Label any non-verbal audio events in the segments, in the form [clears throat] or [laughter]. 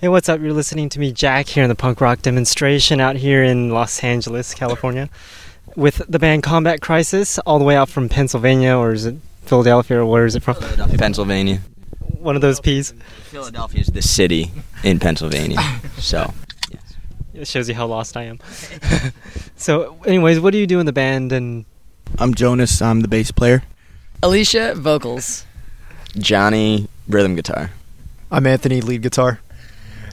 Hey, what's up? You're listening to me, Jack, here in the punk rock demonstration out here in Los Angeles, California, with the band Combat Crisis, all the way out from Pennsylvania, or is it Philadelphia, or where is it from? Pennsylvania. One of those P's. Philadelphia is the city in Pennsylvania. So, It shows you how lost I am. [laughs] so, anyways, what do you do in the band? And I'm Jonas. I'm the bass player. Alicia, vocals. Johnny, rhythm guitar. I'm Anthony, lead guitar.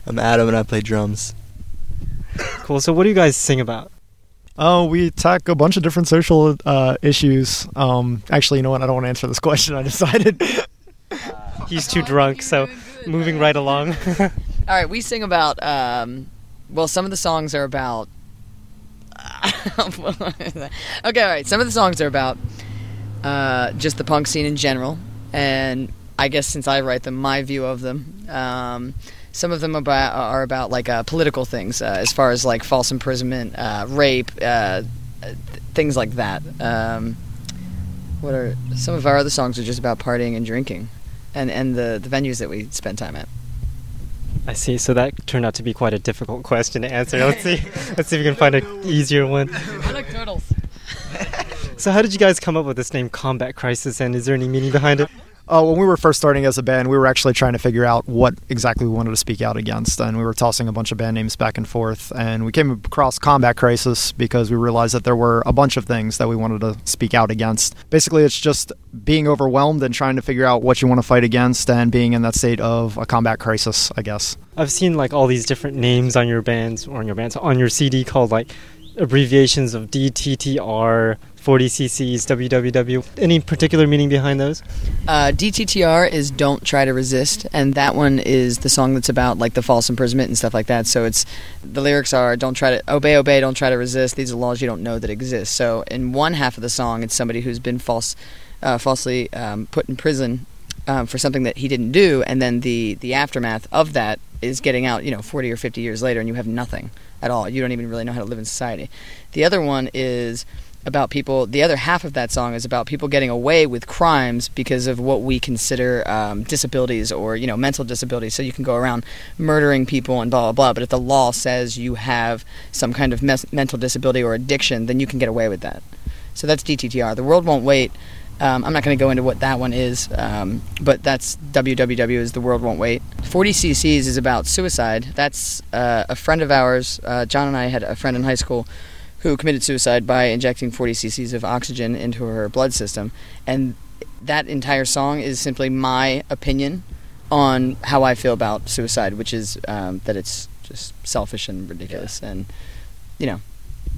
I'm Adam, and I play drums. cool. So, what do you guys sing about? Oh, we attack a bunch of different social uh, issues. Um, actually, you know what? I don't want to answer this [laughs] question. I decided. [laughs] He's too drunk, so moving right along. [laughs] All right, we sing about. Um, well, some of the songs are about. okay, all right. Some of the songs are about uh, just the punk scene in general, and I guess since I write them, my view of them. Um, some of them about, are about like uh, political things, uh, as far as like false imprisonment, uh, rape, uh, th- things like that. Um, what are some of our other songs are just about partying and drinking, and and the the venues that we spend time at. I see. So that turned out to be quite a difficult question to answer. Let's see. Let's see if we can find an easier one. I like turtles. So, how did you guys come up with this name, Combat Crisis, and is there any meaning behind it? Uh, when we were first starting as a band, we were actually trying to figure out what exactly we wanted to speak out against, and we were tossing a bunch of band names back and forth. And we came across Combat Crisis because we realized that there were a bunch of things that we wanted to speak out against. Basically, it's just being overwhelmed and trying to figure out what you want to fight against, and being in that state of a combat crisis, I guess. I've seen like all these different names on your bands or on your bands on your CD called like abbreviations of DTTR, 40cc's, WWW. Any particular meaning behind those? Uh, DTTR is "Don't Try to Resist," and that one is the song that's about like the false imprisonment and stuff like that. So it's the lyrics are "Don't try to obey, obey, don't try to resist. These are laws you don't know that exist." So in one half of the song, it's somebody who's been false, uh, falsely um, put in prison um, for something that he didn't do, and then the the aftermath of that is getting out, you know, 40 or 50 years later, and you have nothing at all. You don't even really know how to live in society. The other one is about people. The other half of that song is about people getting away with crimes because of what we consider um, disabilities or you know mental disabilities. So you can go around murdering people and blah blah blah. But if the law says you have some kind of mes- mental disability or addiction, then you can get away with that. So that's DTTR. The world won't wait. Um, I'm not going to go into what that one is, um, but that's WWW is the world won't wait. 40 cc's is about suicide. That's uh, a friend of ours. Uh, John and I had a friend in high school who committed suicide by injecting 40 cc's of oxygen into her blood system, and that entire song is simply my opinion on how I feel about suicide, which is um, that it's just selfish and ridiculous, and you know.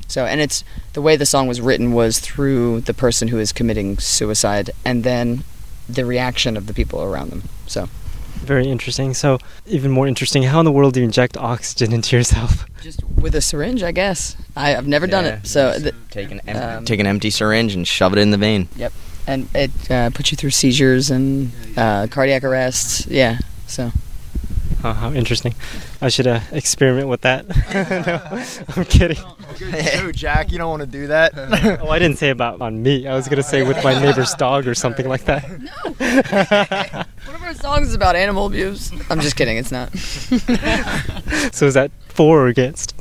So, and it's the way the song was written was through the person who is committing suicide, and then the reaction of the people around them. So, Very interesting. So, even more interesting, how in the world do you inject oxygen into yourself? [laughs] just with a syringe, I guess. I, I've never done it, so th- take an em- um, take an empty syringe and shove it in the vein. Yep. And it uh, puts you through seizures and uh, cardiac arrests. Yeah, so Oh, how interesting. I should uh, experiment with that. [laughs] no, I'm kidding. Dude, Jack, you don't want to do that. [laughs] Oh, I didn't say about on me. I was going to say with my neighbor's dog or something like that. No. [laughs] One of our songs is about animal abuse. I'm just kidding. It's not. So is that for or against?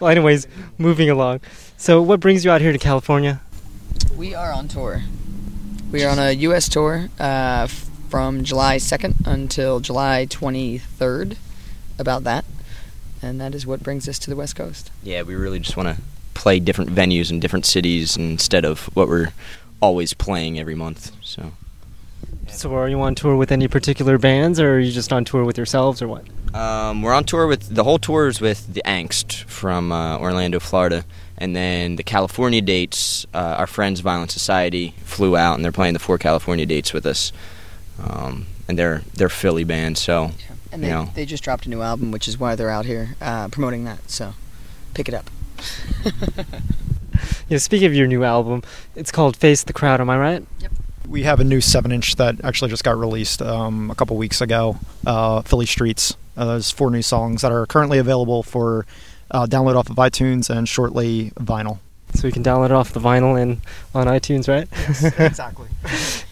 well, anyways, moving along. So, what brings you out here to California? we are on tour. We are on a U.S. tour uh, f- from July 2nd until July 23rd. About that, and that is what brings us to the West Coast. Yeah, we really just want to play different venues in different cities instead of what we're always playing every month. So, So, are you on tour with any particular bands, or are you just on tour with yourselves, or what? um, we're on tour with the whole tour is with the Angst from uh, Orlando, Florida, and then the California dates. Uh, our friends Violent Society flew out, and they're playing the four California dates with us. Um, and they're they're Philly band, so And they, You know. they just dropped a new album, which is why they're out here uh, promoting that. So, pick it up. [laughs] You know, speaking of your new album, it's called Face the Crowd. Am I right? Yep. we have a new seven inch that actually just got released um, a couple weeks ago. Uh, Philly Streets. Uh, there's four new songs that are currently available for uh, download off of iTunes and shortly vinyl. So we can download it off the vinyl and on iTunes, right? [laughs] exactly.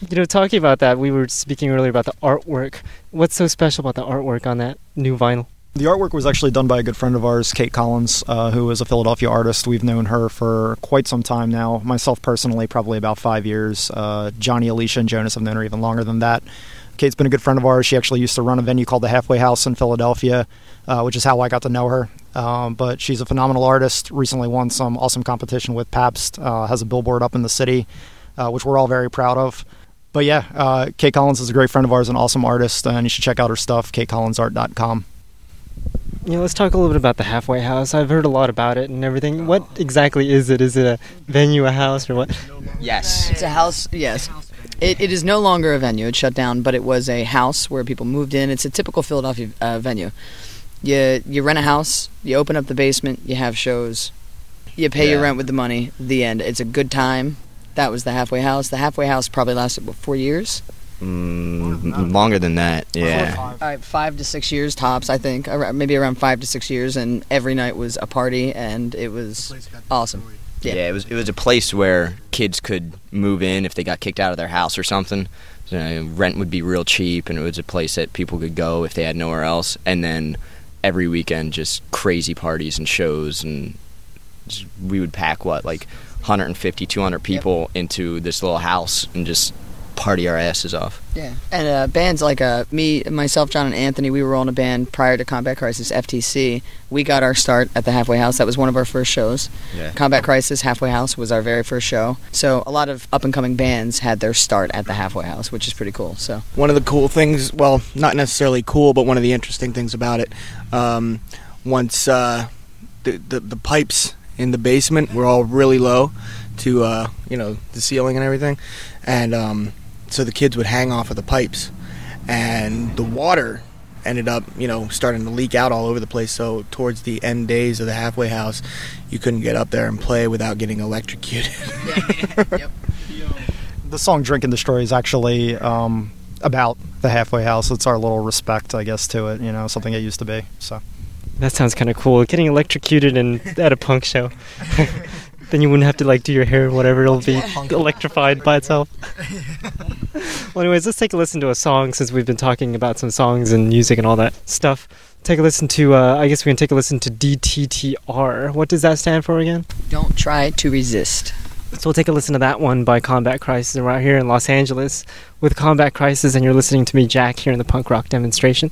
You know, talking about that, we were speaking earlier about the artwork. What's so special about the artwork on that new vinyl? The artwork was actually done by a good friend of ours, Kate Collins, uh, who is a Philadelphia artist. We've known her for quite some time now. Myself personally, probably about five years. Uh, Johnny, Alicia, and Jonas have known her even longer than that. Kate's been a good friend of ours. She actually used to run a venue called the Halfway House in Philadelphia, uh, which is how I got to know her. Um, but she's a phenomenal artist. Recently won some awesome competition with Pabst. Uh, has a billboard up in the city, uh, which we're all very proud of. But yeah, uh, Kate Collins is a great friend of ours, an awesome artist, and you should check out her stuff, katecollinsart.com. You know, let's talk a little bit about the halfway house. I've heard a lot about it and everything. What exactly is it? Is it a venue, a house, or what? Yes. It's a house. Yes. It, it is no longer a venue. It's shut down, but it was a house where people moved in. It's a typical Philadelphia uh, venue. You you rent a house, you open up the basement, you have shows, you pay your rent with the money. The end. It's a good time. That was the halfway house. The halfway house probably lasted what four years, Mm, longer than that. Yeah. uh, five to six years tops. I think maybe around five to six years, and every night was a party, and it was awesome. Yeah. Yeah. it was it was a place where kids could move in if they got kicked out of their house or something. You know, rent would be real cheap, and it was a place that people could go if they had nowhere else. And then every weekend, just crazy parties and shows, and we would pack what like 150, 200 people into this little house and just party our asses off. Yeah, and uh, bands like uh, me, myself, John, and Anthony, we were all in a band prior to Combat Crisis FTC. We got our start at the Halfway House. That was one of our first shows. Yeah. Combat Crisis Halfway House was our very first show. So a lot of up and coming bands had their start at the Halfway House, which is pretty cool. So One of the cool things, well, not necessarily cool, but one of the interesting things about it, um, once uh, the, the the pipes in the basement were all really low to uh, you know the ceiling and everything, and um, so the kids would hang off of the pipes, and the water ended up you know starting to leak out all over the place. So towards the end days of the halfway house, you couldn't get up there and play without getting electrocuted. [laughs] yep. The song "Drink and Destroy" is actually um, about the halfway house. It's our little respect, I guess, to it. You know, something it used to be. So That sounds kind of cool. Getting electrocuted and at a punk show. [laughs] then you wouldn't have to like do your hair or whatever. It'll be [laughs] electrified by itself. [laughs] well, anyways, let's take a listen to a song since we've been talking about some songs and music and all that stuff. Take a listen to. Uh, I guess we can take a listen to DTTR. What does that stand for again? don't try to resist. So we'll take a listen to that one by Combat Crisis. And we're out here in Los Angeles with Combat Crisis, and you're listening to me, Jack, here in the punk rock demonstration.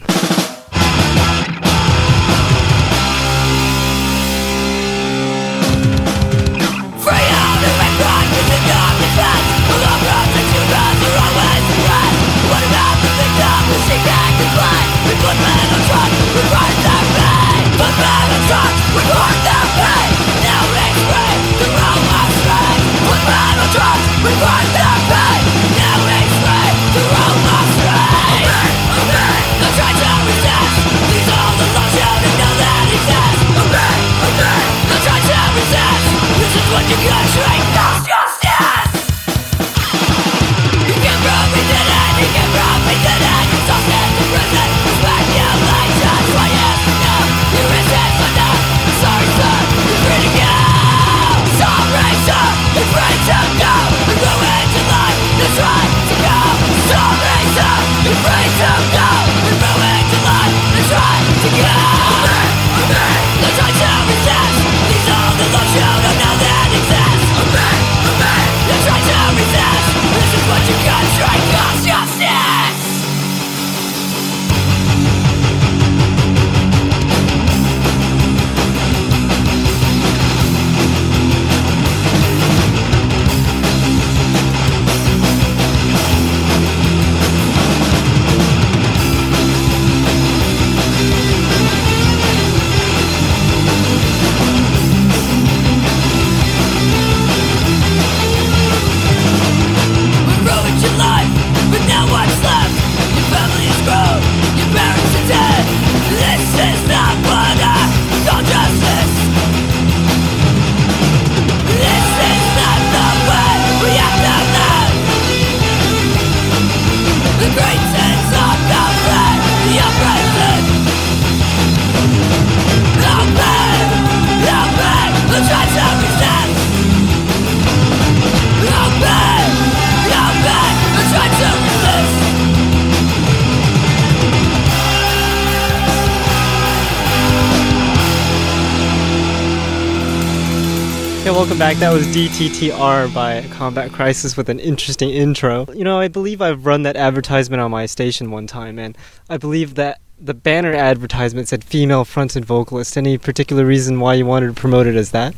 That was DTTR by Combat Crisis with an interesting intro. You know, I believe I've run that advertisement on my station one time, and I believe that the banner advertisement said female fronted vocalist. Any particular reason why you wanted to promote it as that?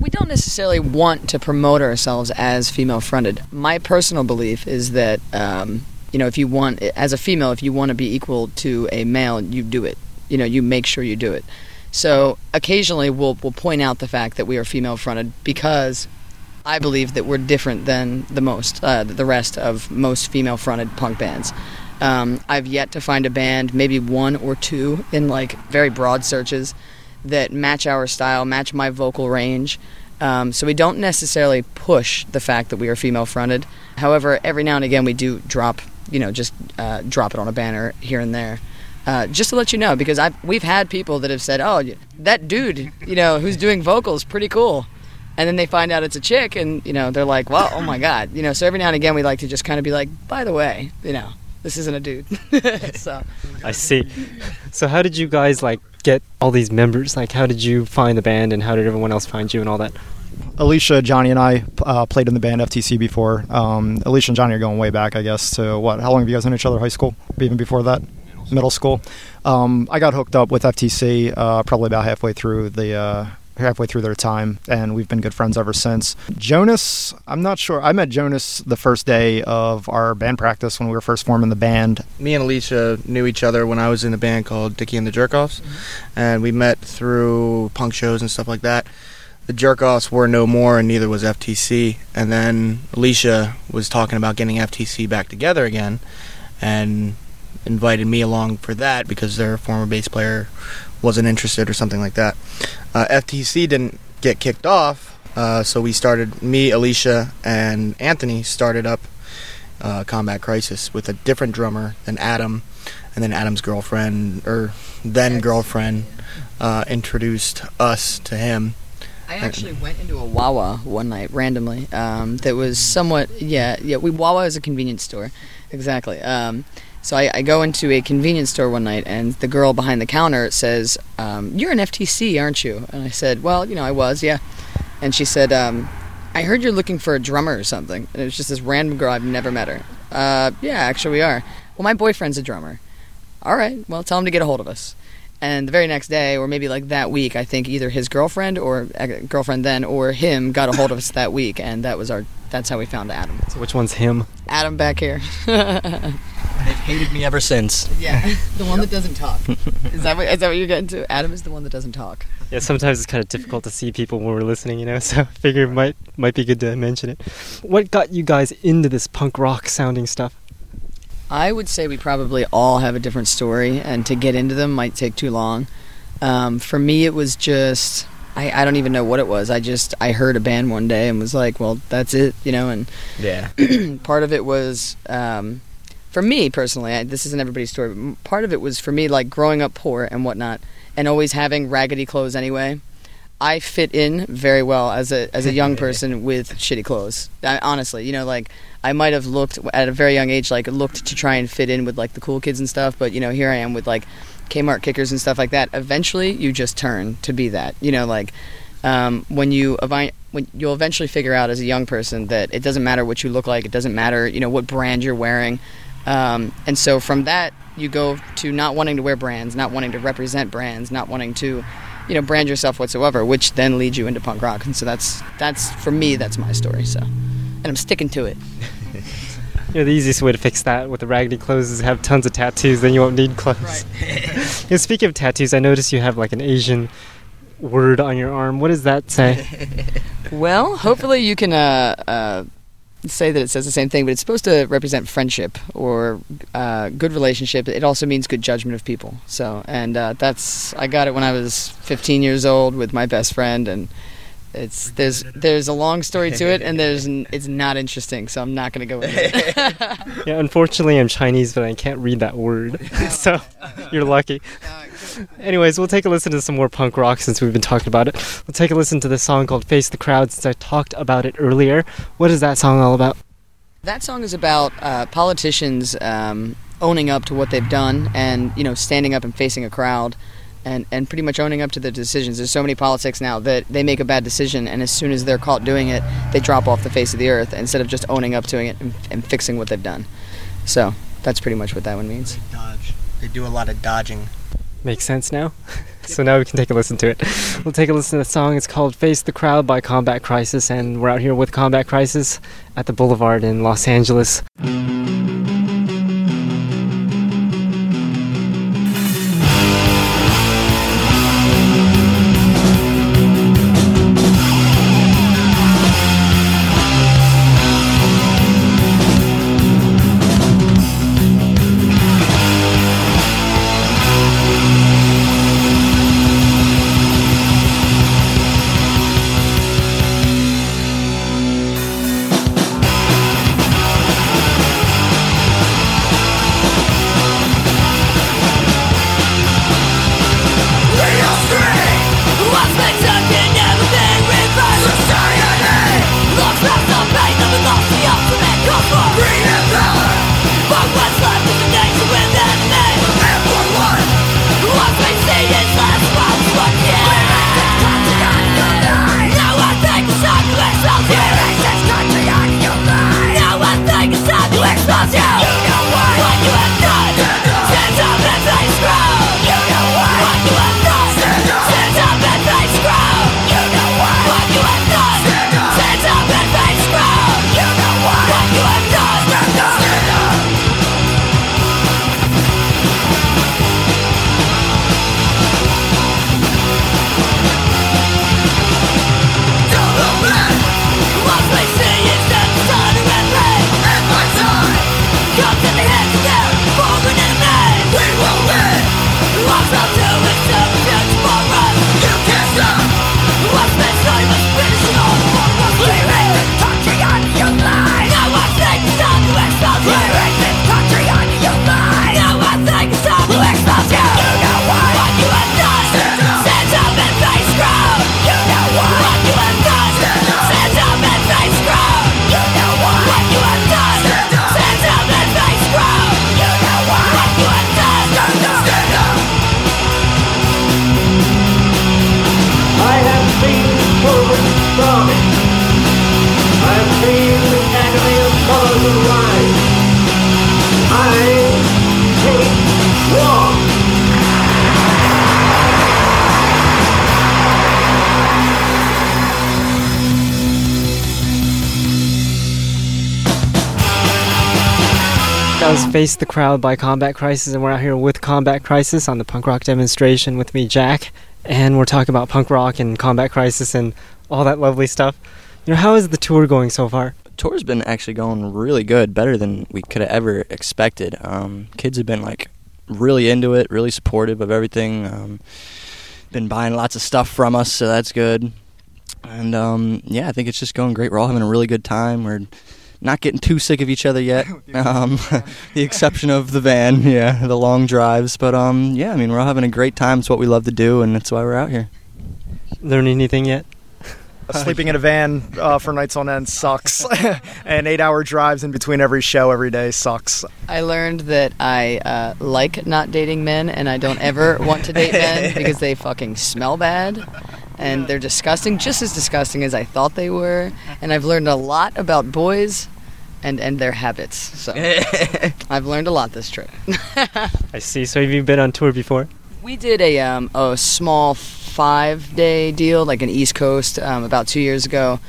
We don't necessarily want to promote ourselves as female fronted. My personal belief is that, um, you know, if you want, as a female, if you want to be equal to a male, you do it. You know, you make sure you do it. So occasionally we'll, we'll point out the fact that we are female fronted because I believe that we're different than the most, uh, the rest of most female fronted punk bands. Um, I've yet to find a band, maybe one or two, in like very broad searches that match our style, match my vocal range. Um, so we don't necessarily push the fact that we are female fronted. However, every now and again we do drop, you know, just uh, drop it on a banner here and there. Uh, just to let you know, because I've, we've had people that have said, "Oh, that dude, you know, who's doing vocals, pretty cool," and then they find out it's a chick, and you know, they're like, "Well, oh my god," you know. So every now and again, we like to just kind of be like, "By the way, you know, this isn't a dude." [laughs] so I see. So how did you guys like get all these members? Like, how did you find the band, and how did everyone else find you, and all that? Alicia, Johnny, and I uh, played in the band FTC before. Um, Alicia and Johnny are going way back, I guess. To what? How long have you guys known each other? High school? Even before that? Middle school. Um, I got hooked up with FTC uh, probably about halfway through the. Uh, halfway through their time, and we've been good friends ever since. Jonas, I'm not sure. I met Jonas the first day of our band practice when we were first forming the band. Me and Alicia knew each other when I was in a band called Dickie and the Jerkoffs, and we met through punk shows and stuff like that. The Jerkoffs were no more, and neither was FTC. And then Alicia was talking about getting FTC back together again, and invited me along for that because their former bass player wasn't interested or something like that. Uh, FTC didn't get kicked off, uh, so we started. Me, Alicia, and Anthony started up uh, Combat Crisis with a different drummer than Adam, and then Adam's girlfriend or then girlfriend uh, introduced us to him. I actually went into a Wawa one night randomly. Um, that was somewhat yeah yeah. We Wawa is a convenience store, exactly. Um, so I, I, go into a convenience store one night, and the girl behind the counter says, um, "You're an FTC, aren't you?" And I said, "Well, you know, I was, yeah." And she said, um, "I heard you're looking for a drummer or something." And it was just this random girl. I've never met her. Uh, yeah, actually, we are. Well, my boyfriend's a drummer. All right. Well, tell him to get a hold of us. And the very next day, or maybe like that week, I think either his girlfriend or uh, girlfriend then or him got a hold of us that week, and that was our. That's how we found Adam. So which one's him? Adam back here. [laughs] They've hated me ever since. Yeah, [laughs] the one that doesn't talk. Is that what, is that what you're getting to? Adam is the one that doesn't talk. Yeah, sometimes it's kind of difficult to see people when we're listening, you know. [laughs] So I figure it might might be good to mention it. What got you guys into this punk rock sounding stuff? I would say we probably all have a different story, and to get into them might take too long. Um, for me, it was just I, I don't even know what it was. I just I heard a band one day and was like, well, that's it, you know. And Yeah. [clears throat] part of it was um, for me personally. I, this isn't everybody's story, but part of it was for me like growing up poor and whatnot, and always having raggedy clothes anyway. I fit in very well as a as a young [laughs] person with shitty clothes. I, honestly, you know, like I might have looked at a very young age, like looked to try and fit in with like the cool kids and stuff. But you know, here I am with like Kmart kickers and stuff like that. Eventually, you just turn to be that. You know, like um, when you when you'll eventually figure out as a young person that it doesn't matter what you look like. It doesn't matter, you know, what brand you're wearing. Um, and so from that, you go to not wanting to wear brands, not wanting to represent brands, not wanting to, you know, brand yourself whatsoever, which then leads you into punk rock. And so that's that's for me, that's my story. So, and I'm sticking to it. [laughs] You know, the easiest way to fix that with the raggedy clothes is have tons of tattoos. Then you won't need clothes. [laughs] you know, speaking of tattoos, I noticed you have like an Asian word on your arm. What does that say? [laughs] Well, hopefully you can uh, uh, say that it says the same thing, but it's supposed to represent friendship or uh, good relationship. It also means good judgment of people. So, and uh, that's I got it when I was 15 years old with my best friend, and it's there's there's a long story to it, and there's it's not interesting, so I'm not gonna go into it. [laughs] yeah, unfortunately, I'm Chinese, but I can't read that word. [laughs] so you're lucky. Anyways, we'll take a listen to some more punk rock since we've been talking about it. We'll take a listen to this song called Face the Crowd since I talked about it earlier. What is that song all about? That song is about uh, politicians um, owning up to what they've done and you know standing up and facing a crowd. And and pretty much owning up to their decisions. There's so many politics now that they make a bad decision, and as soon as they're caught doing it, they drop off the face of the earth instead of just owning up to it and, and fixing what they've done. So that's pretty much what that one means. Dodge. They do a lot of dodging. Makes sense now? [laughs] so now we can take a listen to it. We'll take a listen to the song. It's called Face the Crowd by Combat Crisis, and we're out here with Combat Crisis at the Boulevard in Los Angeles. Face the Crowd by Combat Crisis, and we're out here with Combat Crisis on the punk rock demonstration with me, Jack, and we're talking about punk rock and Combat Crisis and all that lovely stuff. You know, how is the tour going so far? Tour's been actually going really good, better than we could have ever expected. Um, kids have been like really into it, really supportive of everything. Um, been buying lots of stuff from us, so that's good. And um, yeah, I think it's just going great. We're all having a really good time. We're not getting too sick of each other yet. [laughs] Um, [laughs] the exception of the van, [laughs] yeah, the long drives. But um, yeah, I mean, we're all having a great time. It's what we love to do, and that's why we're out here. Learn anything yet? Sleeping in a van uh, for nights on end sucks, and eight-hour drives in between every show every day sucks. I learned that I uh, like not dating men, and I don't ever want to date men because they fucking smell bad, and they're disgusting, just as disgusting as I thought they were. And I've learned a lot about boys and and their habits. So [laughs] I've learned a lot this trip. [laughs] I see. So have you been on tour before? We did a um, a small five day deal, like an East Coast, um, about two years ago.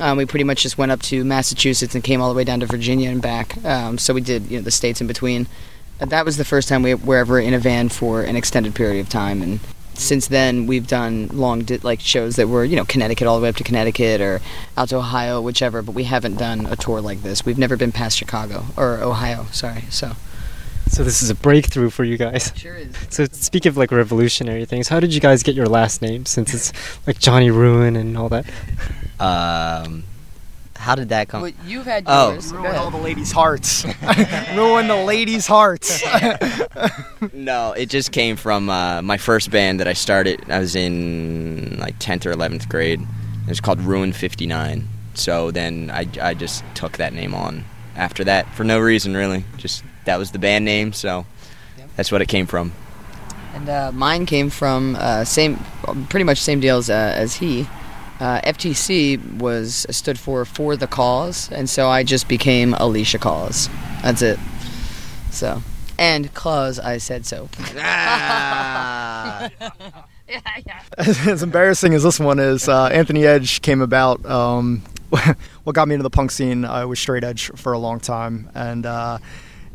Um, we pretty much just went up to Massachusetts and came all the way down to Virginia and back. Um, so we did you know the states in between. Uh, that was the first time we were ever in a van for an extended period of time, and since then we've done long di- like shows that were you know Connecticut all the way up to Connecticut or out to Ohio, whichever. But we haven't done a tour like this. We've never been past Chicago or Ohio. Sorry. So So this is a breakthrough for you guys. sure is. So speak of like revolutionary things, how did you guys get your last name since it's like Johnny Ruin and all that? Um, how did that come? Well, you've had Oh. yours. Go Ruin all the ladies' hearts. [laughs] Ruin the ladies' hearts. [laughs] No, it just came from uh, my first band that I started. I was in like 10th or 11th grade. It was called Ruin 59. So then I, I just took that name on after that for no reason, really. Just that was the band name, so Yep. that's what it came from. And uh, mine came from uh, same, pretty much same deals uh, as he. Uh, FTC was stood for for the cause, and so I just became Alicia Cause. That's it. So, and cause I said so. [laughs] [laughs] as embarrassing as this one is, uh, Anthony Edge came about. Um, [laughs] what got me into the punk scene I was straight edge for a long time, and uh,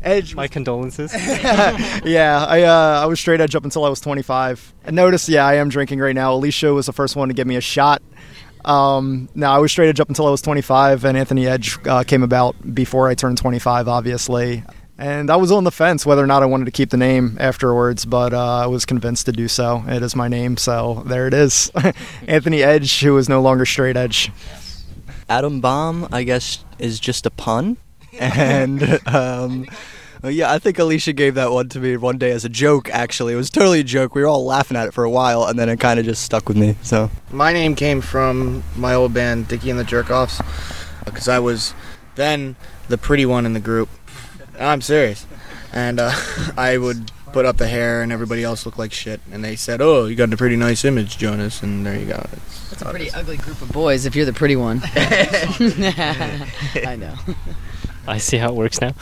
Edge. My condolences. yeah, I uh, I was straight edge up until I was 25. And notice, yeah, I am drinking right now. Alicia was the first one to give me a shot. Um, now I was straight edge up until I was 25, and Anthony Edge uh, came about before I turned 25, obviously. And I was on the fence whether or not I wanted to keep the name afterwards, but uh, I was convinced to do so. It is my name, so there it is. [laughs] Anthony Edge, who is no longer straight edge. Adam Bomb, I guess, is just a pun. [laughs] And um, yeah, I think Alicia gave that one to me one day as a joke, actually. It was totally a joke. We were all laughing at it for a while, and then it kind of just stuck with me. So My name came from my old band, Dickie and the Jerkoffs, because I was then the pretty one in the group. I'm serious. And uh, [laughs] I would put up the hair, and everybody else looked like shit. And they said, "Oh, you got a pretty nice image, Jonas." And there you go. It's, That's a pretty ugly group of boys if you're the pretty one. [laughs] [laughs] I know. I see how it works now.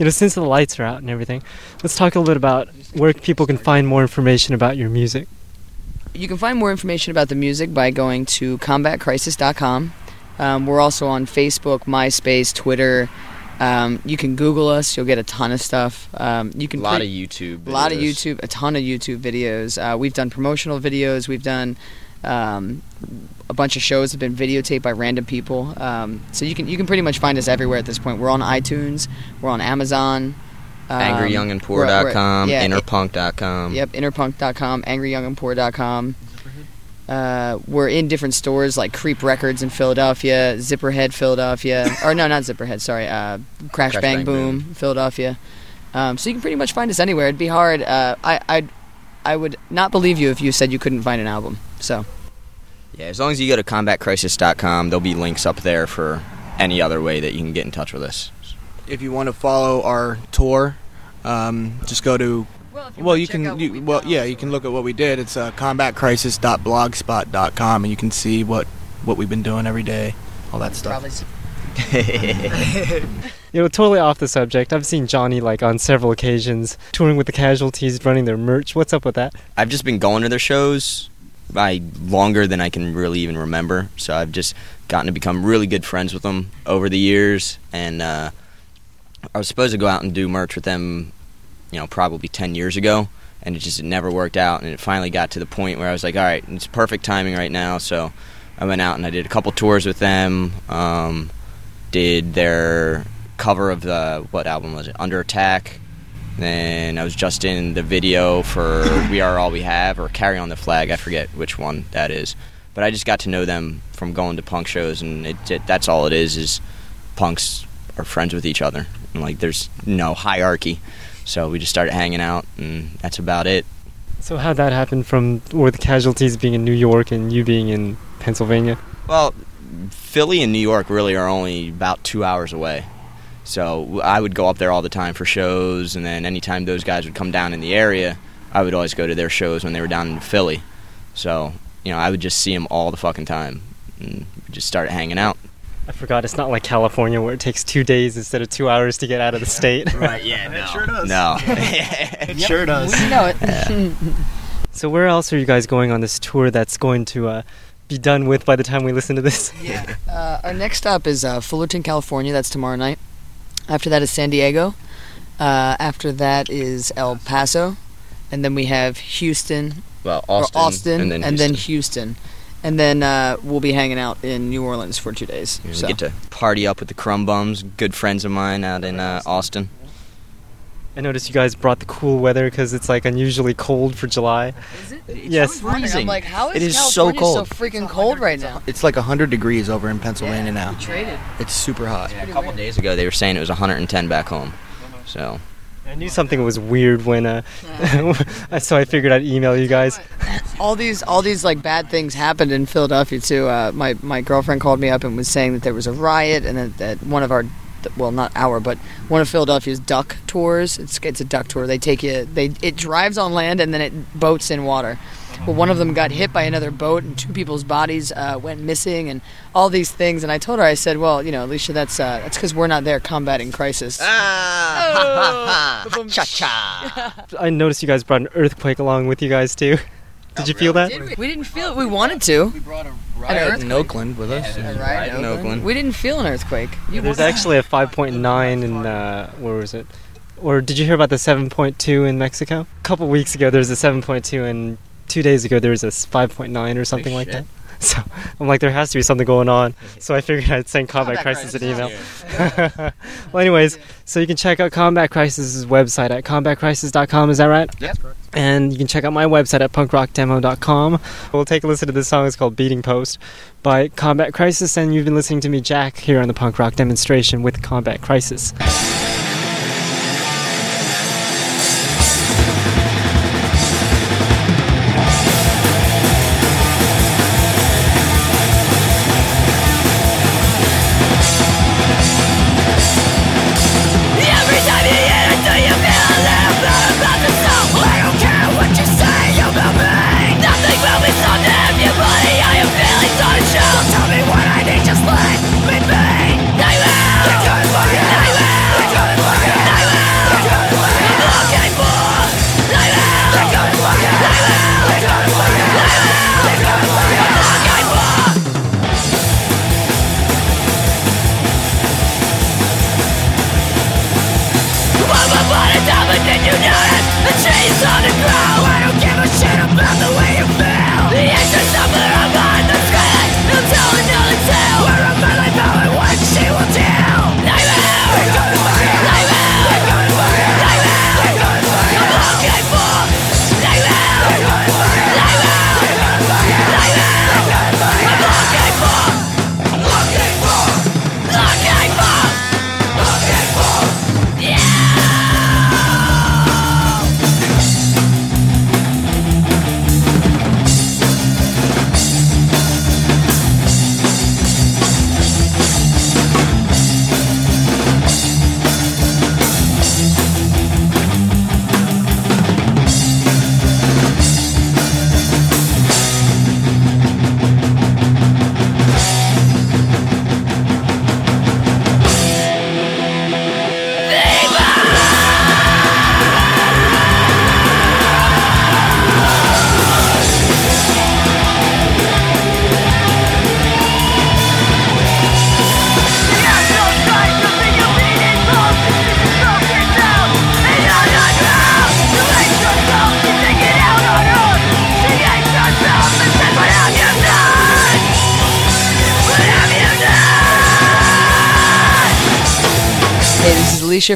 You know, since the lights are out and everything, let's talk a little bit about where people can find more information about your music. You can find more information about the music by going to combatcrisis.com. Um, we're also on Facebook, MySpace, Twitter. Um, you can Google us; you'll get a ton of stuff. Um, you A can lot pre- of YouTube. a lot of. YouTube, a ton of YouTube videos. Uh, we've done promotional videos. We've done um, a bunch of shows have been videotaped by random people. Um, so you can you can pretty much find us everywhere at this point. We're on iTunes. We're on Amazon. Um, AngryYoungandPoor.com, yeah, Interpunk.com. Yep, interpunk.com, angryyoungandpoor.com. Uh, we're in different stores like Creep Records in Philadelphia, Zipperhead Philadelphia, [laughs] or no, not Zipperhead, sorry, uh, Crash, Crash Bang, Bang Boom, Philadelphia. Um, so you can pretty much find us anywhere. It'd be hard. Uh, I, I, I would not believe you if you said you couldn't find an album. So Yeah, as long as you go to combatcrisis.com, there'll be links up there for any other way that you can get in touch with us. if you want to follow our tour, um, just go to. Well, you can. You, well, yeah, you can look at what we did. It's uh, combatcrisis.blogspot.com, and you can see what what we've been doing every day, all that stuff. [laughs] You know, totally off the subject. I've seen Johnny like on several occasions touring with the Casualties, running their merch. What's up with that? I've just been going to their shows by longer than I can really even remember. So I've just gotten to become really good friends with them over the years. And uh, I was supposed to go out and do merch with them, you know, probably 10 years ago. And it just never worked out. And it finally got to the point where I was like, all right, it's perfect timing right now. So I went out and I did a couple tours with them. Um, did their cover of the, what album was it? Under Attack. Then I was just in the video for We Are All We Have or Carry on the Flag. I forget which one that is. But I just got to know them from going to punk shows, and it, it, that's all it is. Is punks are friends with each other, and like there's no hierarchy. So we just started hanging out, and that's about it. So how'd that happen from where the Casualties being in New York and you being in Pennsylvania? Well, Philly and New York really are only about two hours away. So I would go up there all the time for shows, and then anytime those guys would come down in the area, I would always go to their shows when they were down in Philly. So, you know, I would just see them all the fucking time. And we just started hanging out. I forgot it's not like California where it takes two days instead of two hours to get out of the state. Right, yeah, [laughs] no. sure does. No. [laughs] It sure does. We know it. [laughs] so where else are you guys going on this tour that's going to uh, be done with by the time we listen to this? [laughs] Uh, our next stop is uh, Fullerton, California. That's tomorrow night. After that is San Diego. Uh, after that is El Paso, and then we have Houston, well, Austin, Austin, and then and then Houston. Houston, and then uh, we'll be hanging out in New Orleans for two days. We So. get to party up with the Crumb Bums, good friends of mine out in uh, Austin. I noticed you guys brought the cool weather because it's like unusually cold for July. Is it? Yes. I'm like, how is, It is so cold. so freaking cold right now? It's like 100 degrees over in Pennsylvania now. Traded. It's super hot. Yeah, a couple days ago they were saying it was 110 back home. So I knew something was weird when, uh, [laughs] so I figured I'd email you guys. [laughs] all these all these like bad things happened in Philadelphia too. Uh, my my girlfriend called me up and was saying that there was a riot and that, that one of our th- well, not our, but one of Philadelphia's duck tours. It's it's a duck tour. They take you. They it drives on land and then it boats in water. Well, one of them got hit by another boat, and two people's bodies uh, went missing, and all these things. And I told her, I said, "Well, you know, Alicia, that's uh, that's because we're not there combating crisis." Ah. Oh. Cha cha. [laughs] I noticed you guys brought an earthquake along with you guys too. Did you feel that? Did we? we didn't feel it. We wanted to. brought a riot in Oakland with us. A and- riot in Oakland. We didn't feel an earthquake. You There's actually a 5.9 in uh, where was it? Or did you hear about the 7.2 in Mexico? A couple weeks ago there was a 7.2, and two days ago there was a 5.9 or something like that. [laughs] So I'm like, there has to be something going on. So I figured I'd send Combat Combat Crisis an email. [laughs] well, anyways, so you can check out Combat Crisis's website at combatcrisis.com. Is that right? Yep. And you can check out my website at punkrockdemo.com. We'll take a listen to this song. It's called Beating Post by Combat Crisis. And you've been listening to me, Jack, here on the punk rock demonstration with Combat Crisis.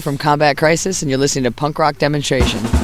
From Combat Crisis, and you're listening to Punk Rock Demonstration.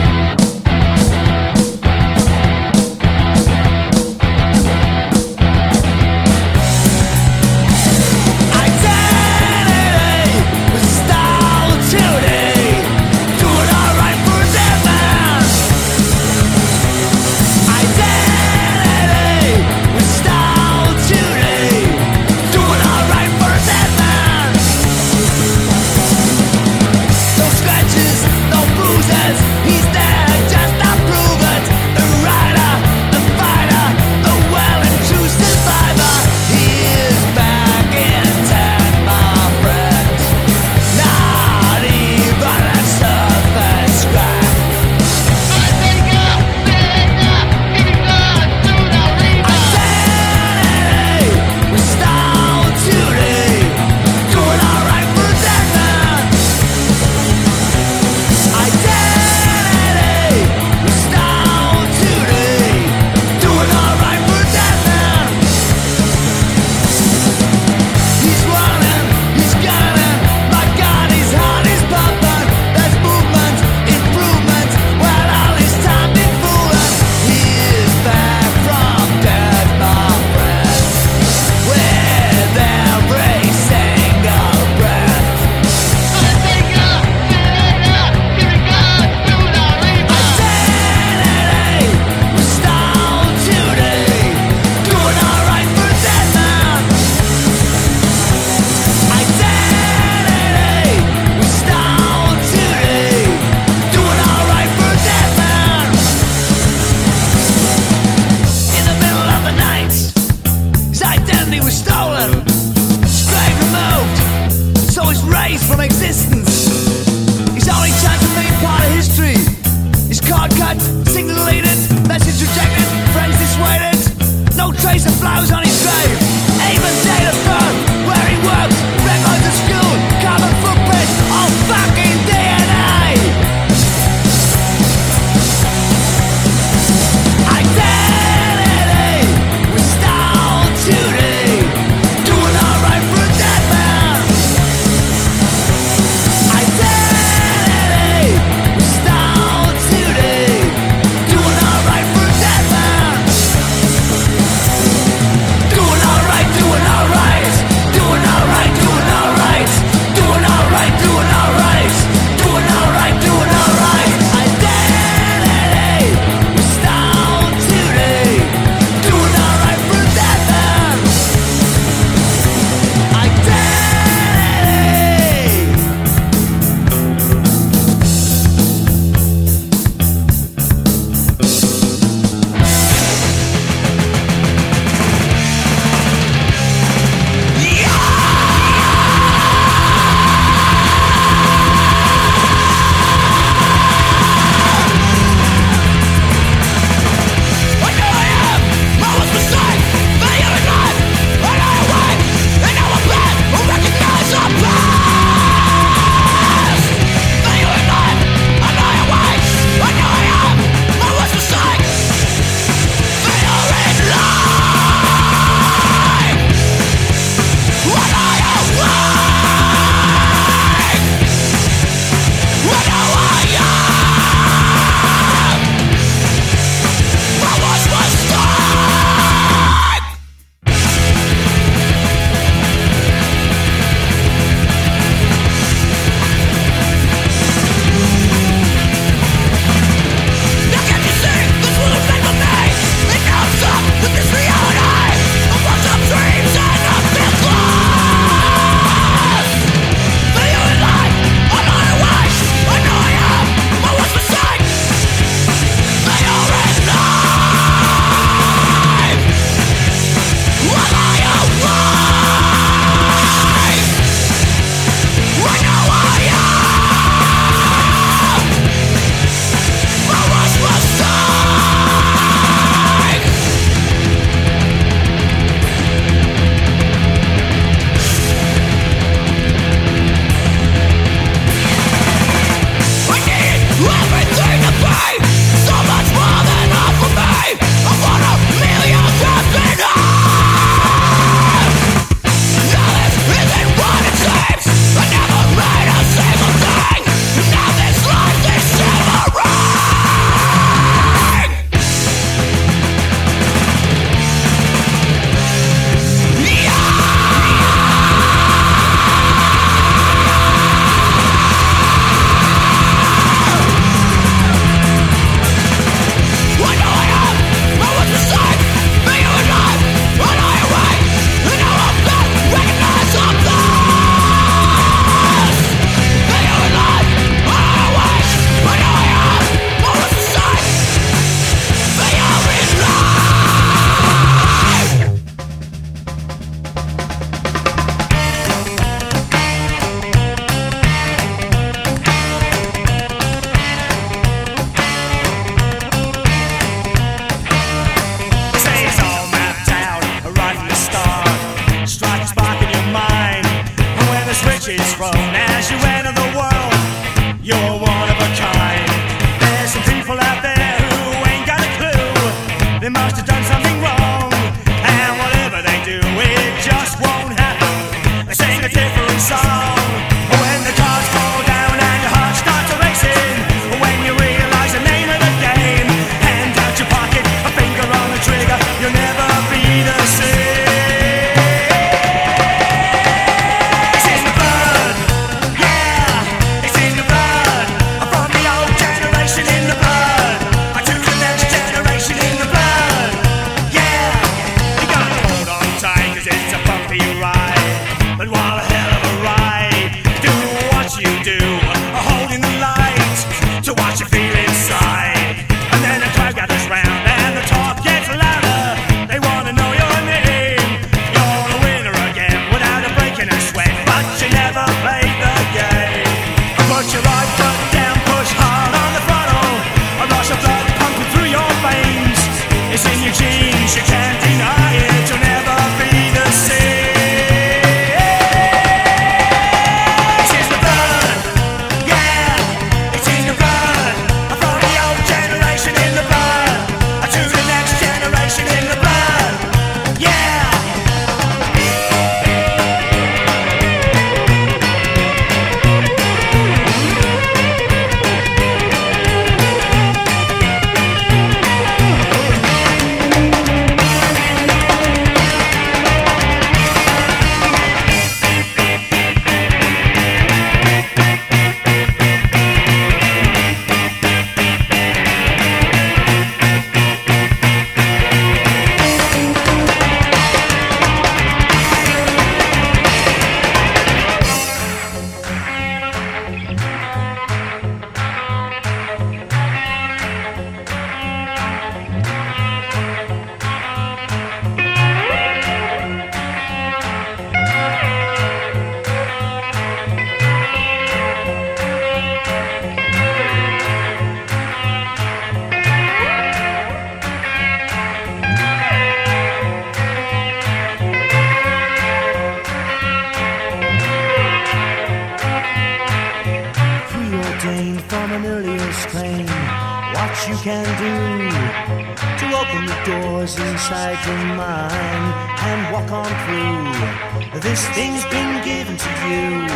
doors inside your mind and walk on through. This thing's been given to you.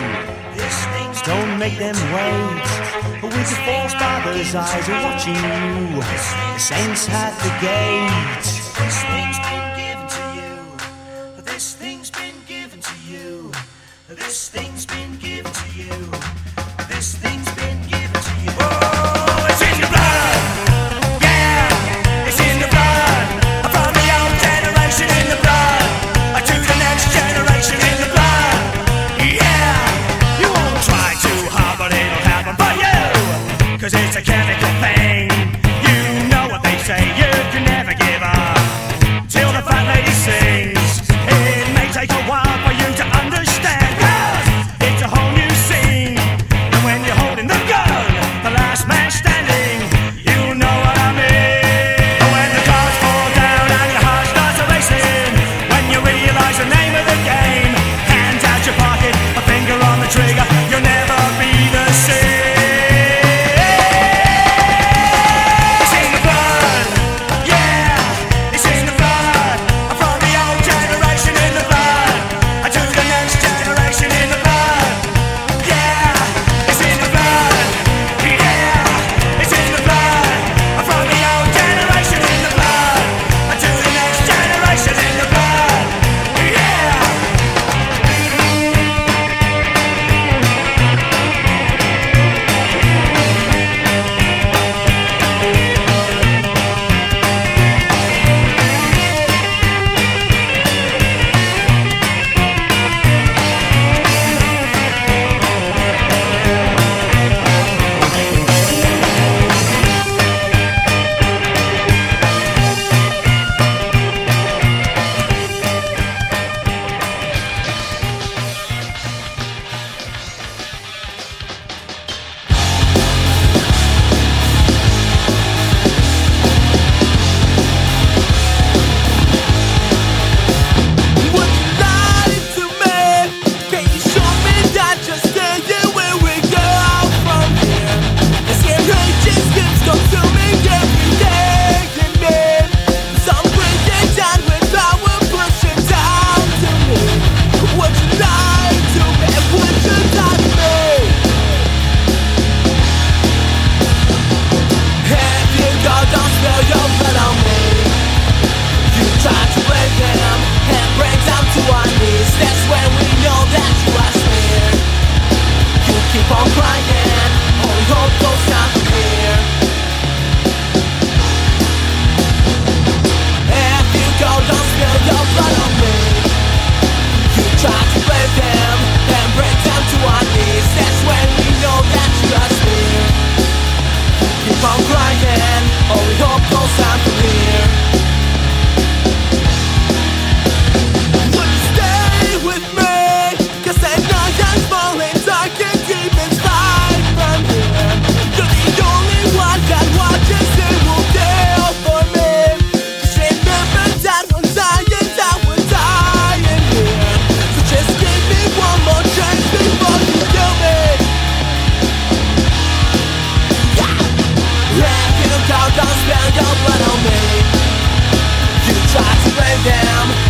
Don't make them wait. With the false father's eyes watching you. The saints at the gate.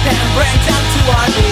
and break down to our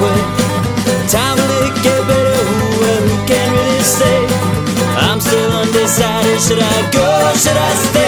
away. Time to get better. Who, who can really say? I'm still undecided. Should I go? Should I stay?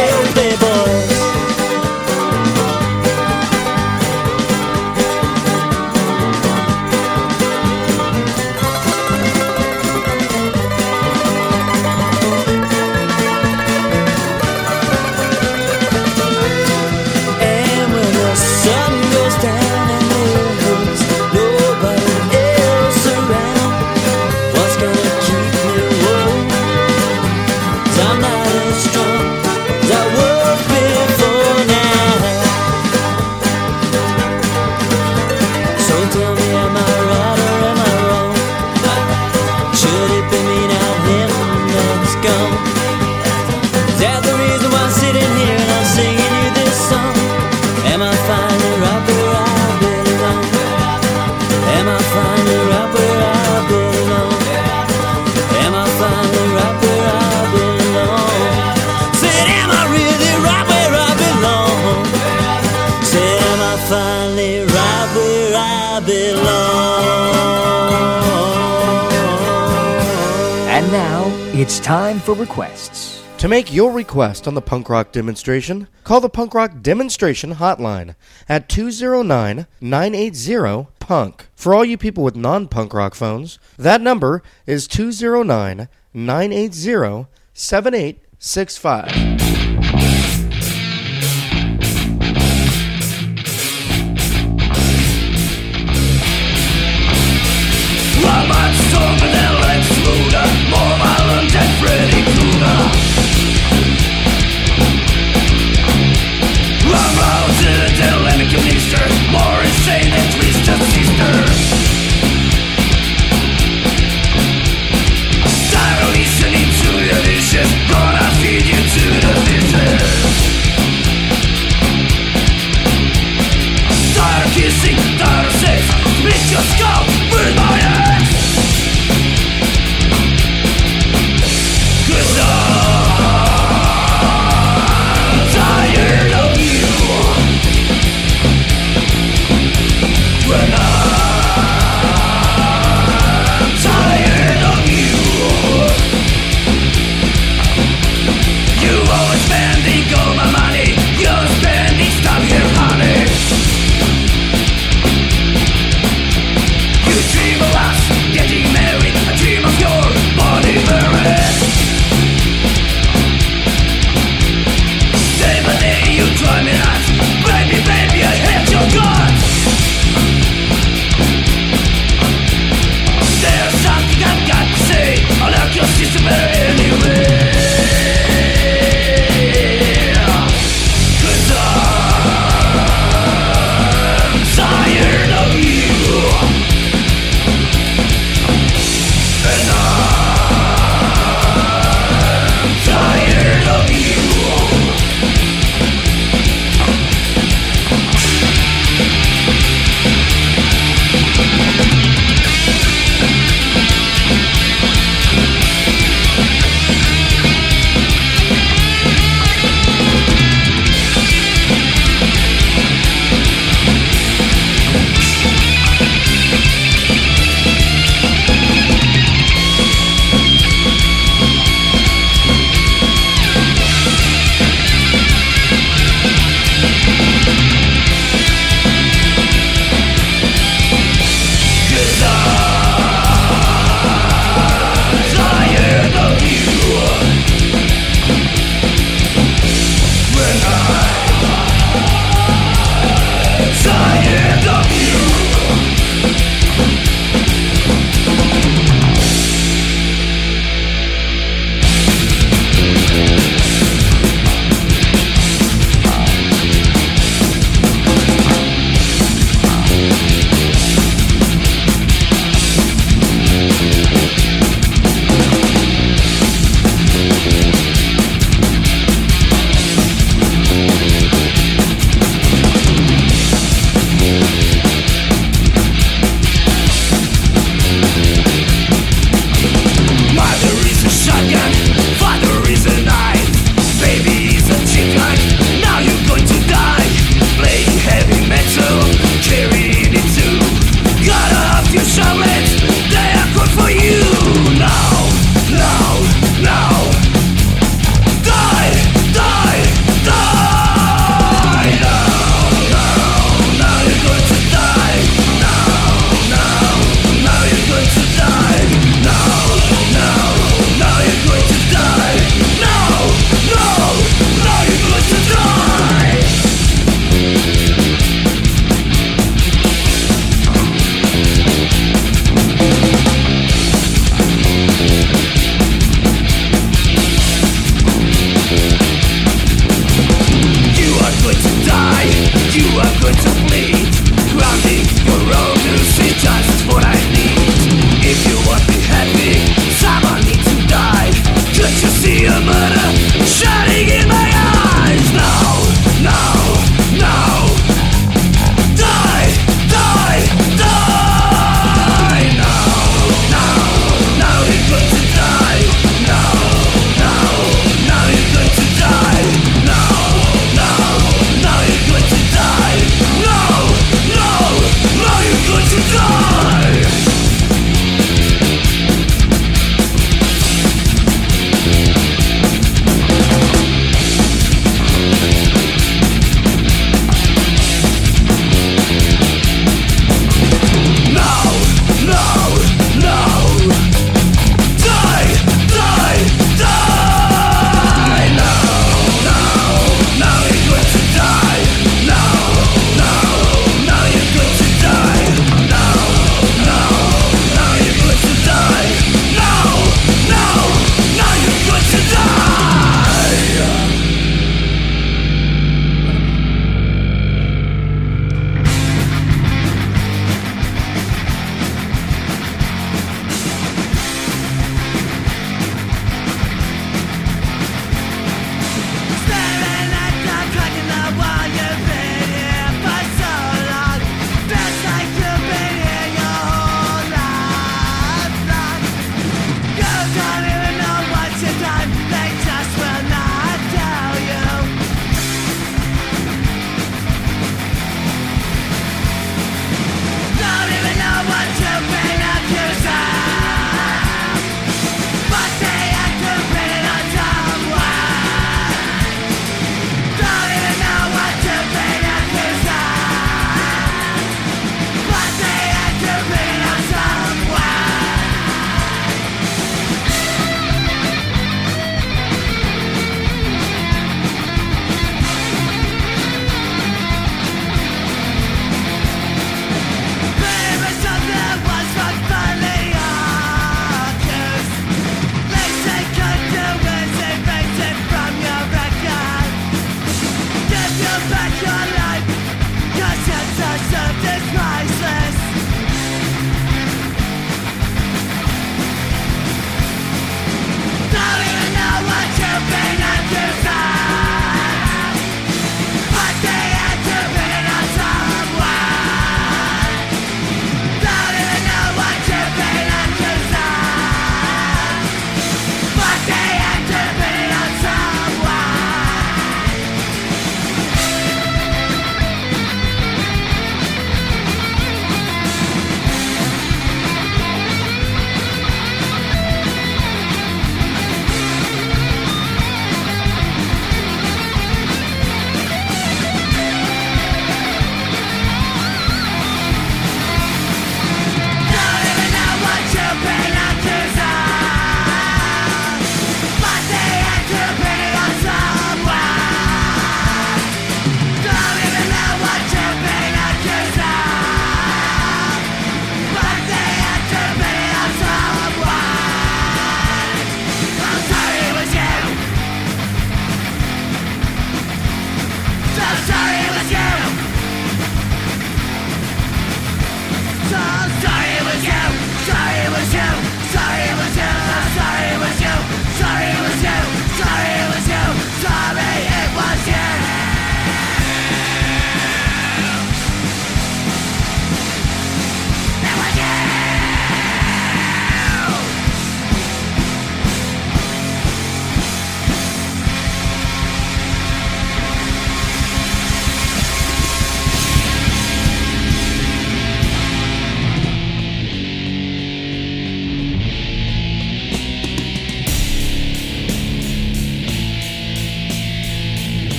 Make your request on the punk rock demonstration, call the punk rock demonstration hotline at 209 980 punk. For all you people with non punk rock phones, that number is 209 980 7865. I'm much stronger than Lex Luger More violent than Freddy Krueger More insane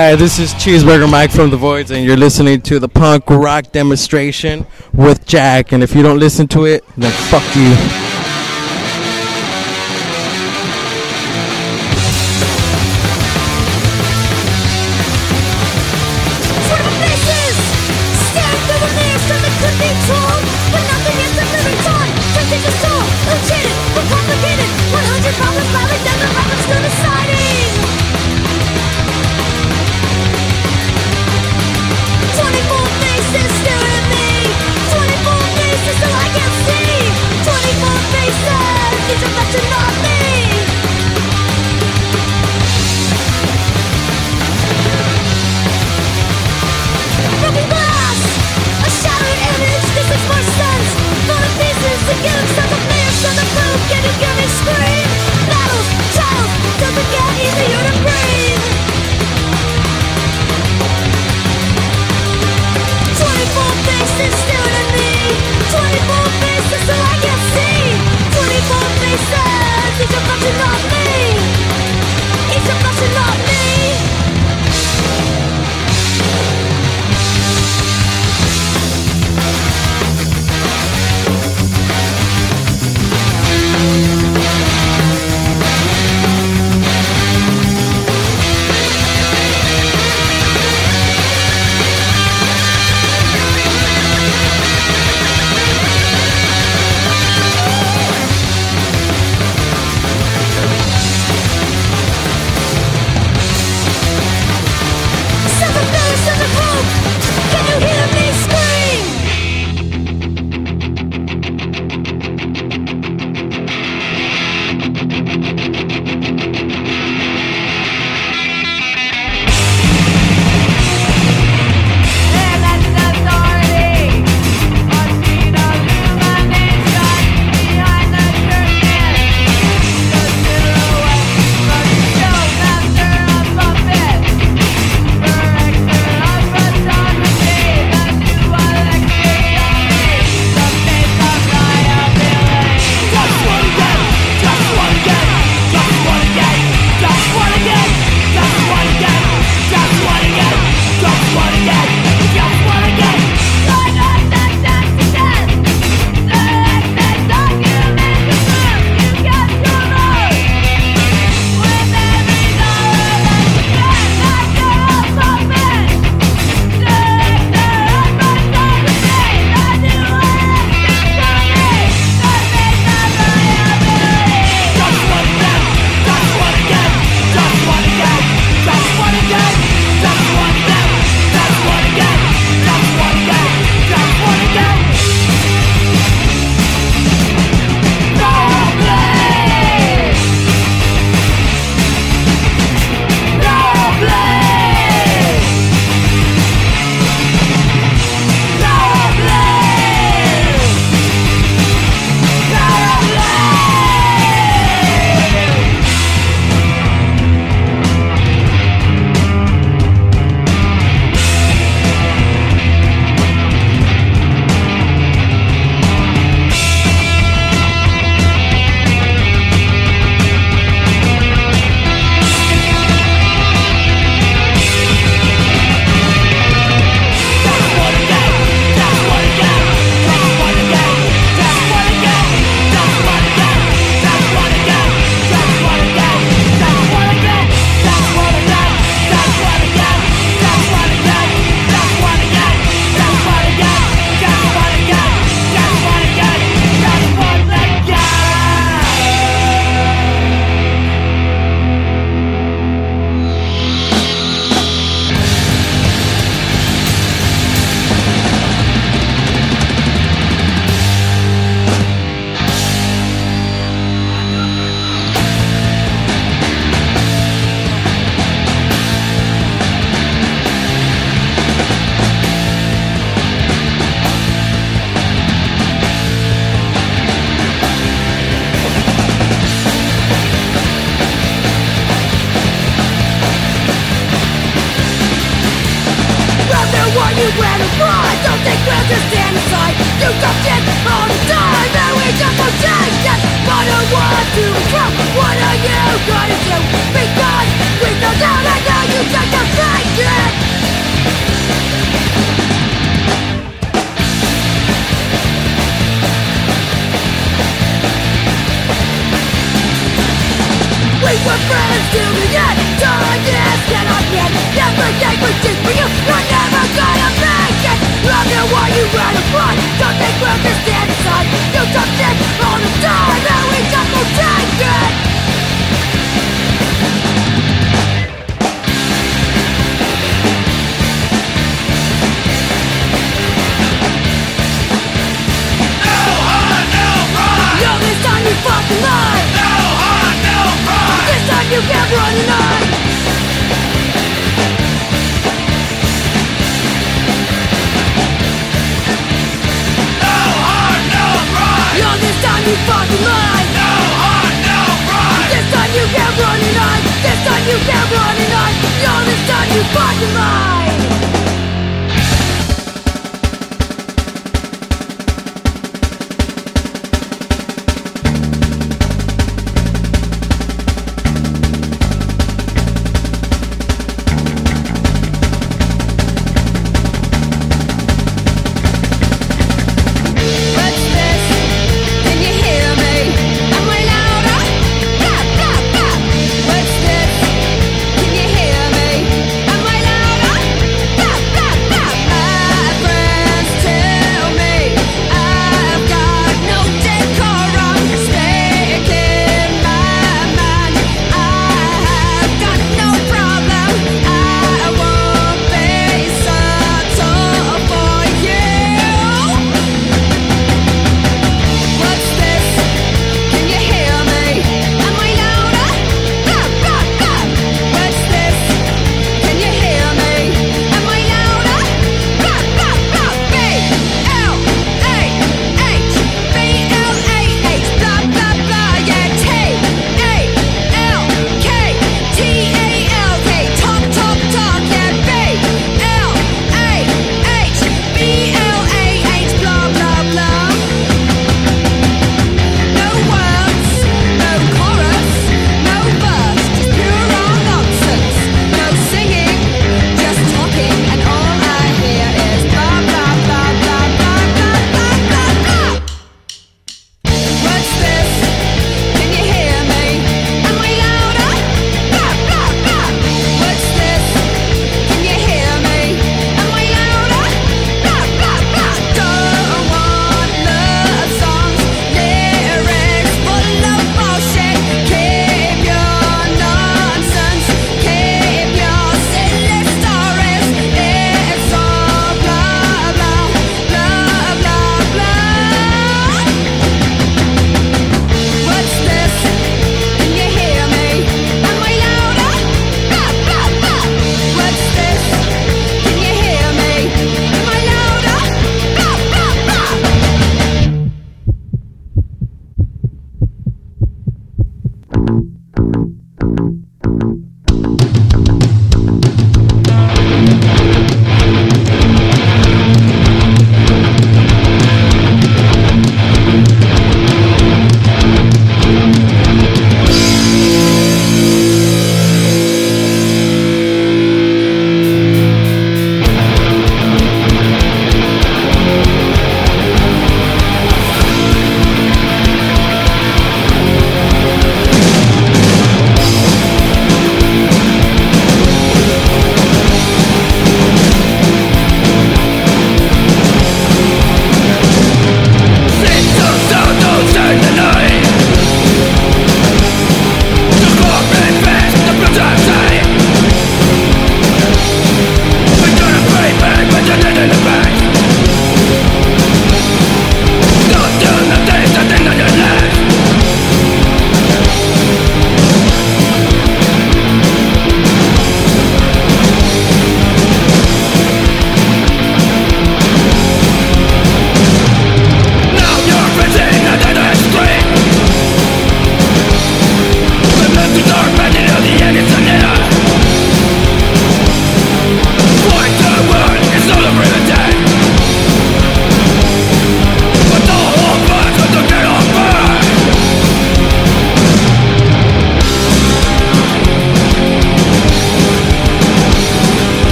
Hi, this is Cheeseburger Mike from The Voids, and you're listening to the punk rock demonstration with Jack. And if you don't listen to it, then fuck you.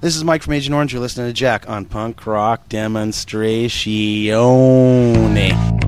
This is Mike from Agent Orange. You're listening to Jack on Punk Rock Demonstration.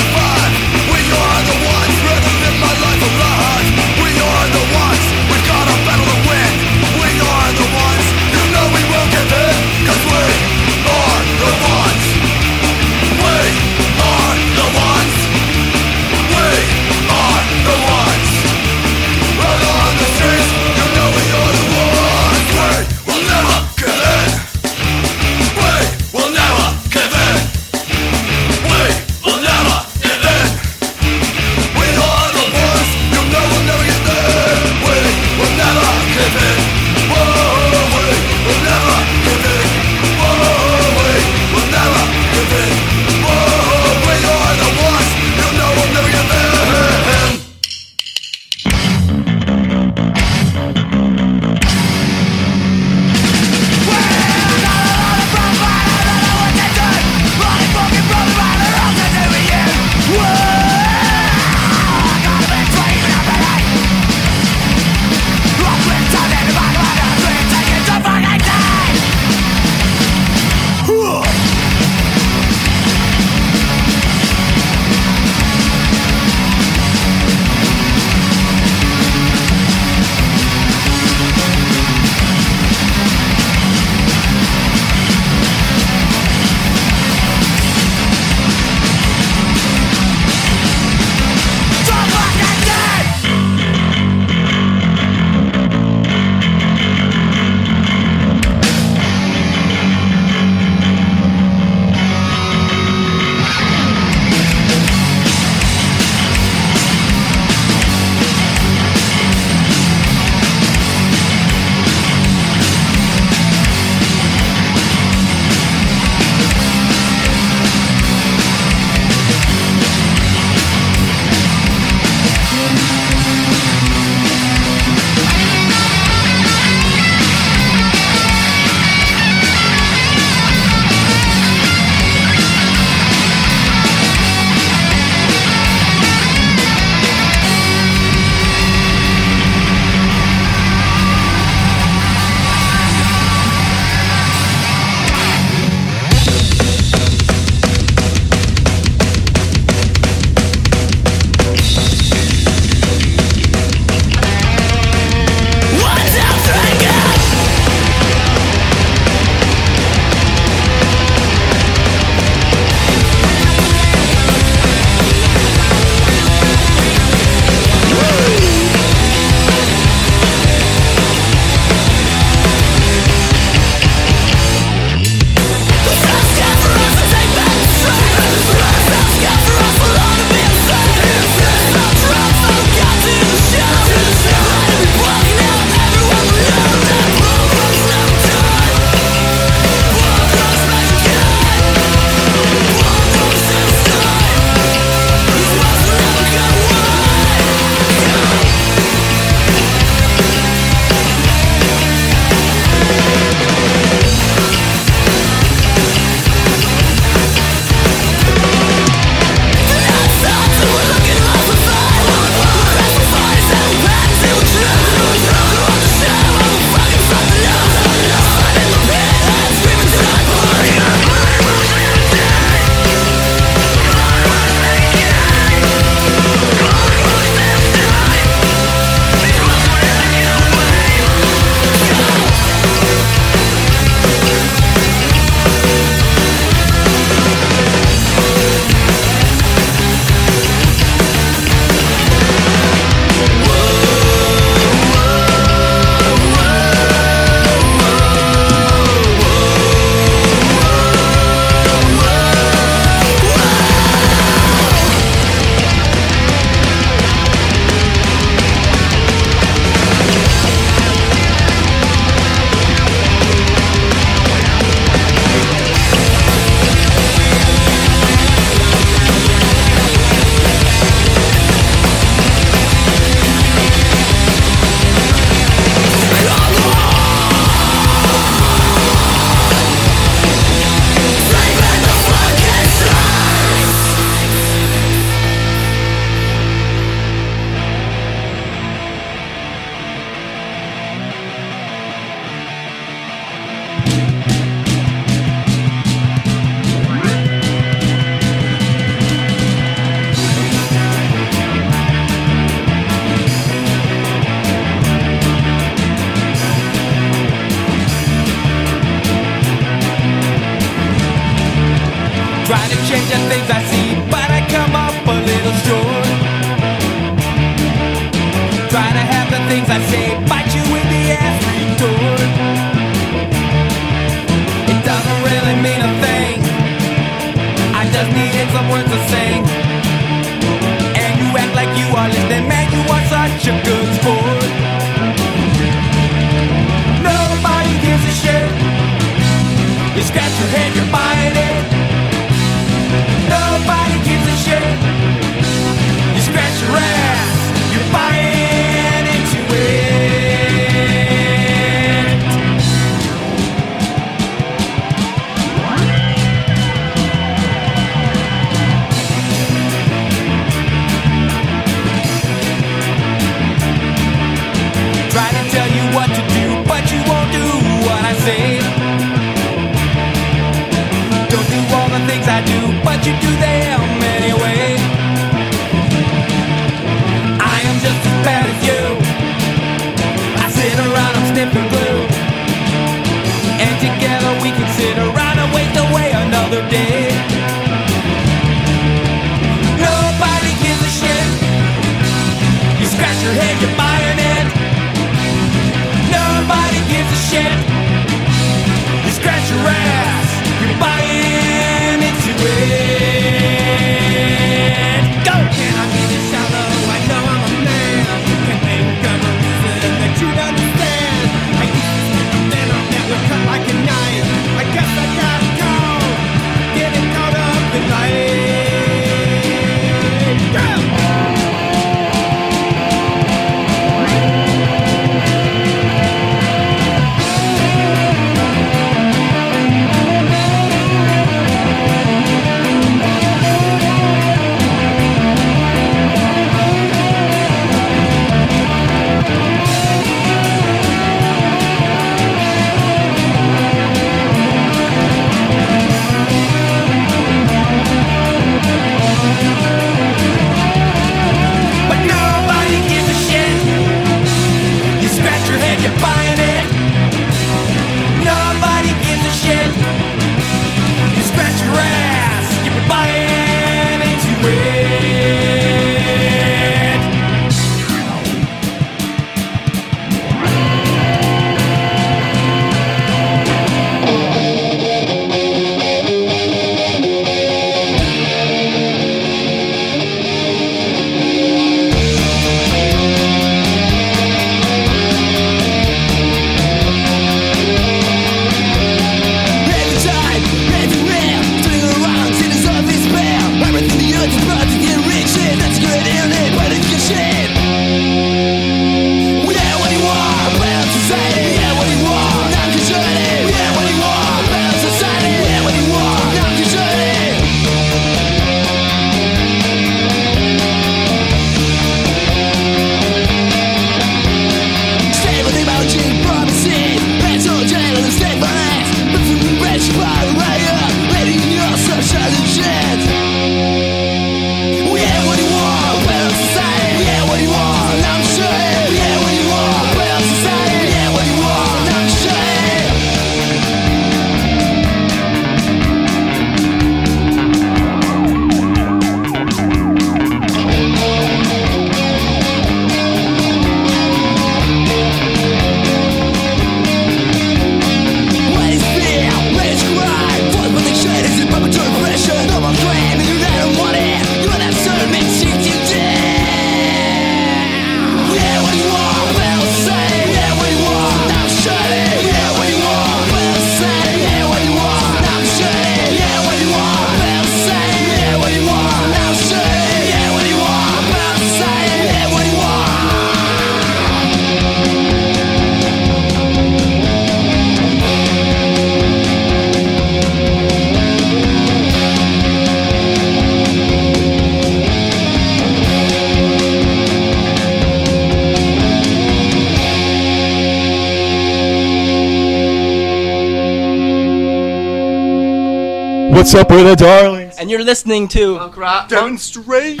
What's up with the darlings? And you're listening to Punk Rock Demonstrate.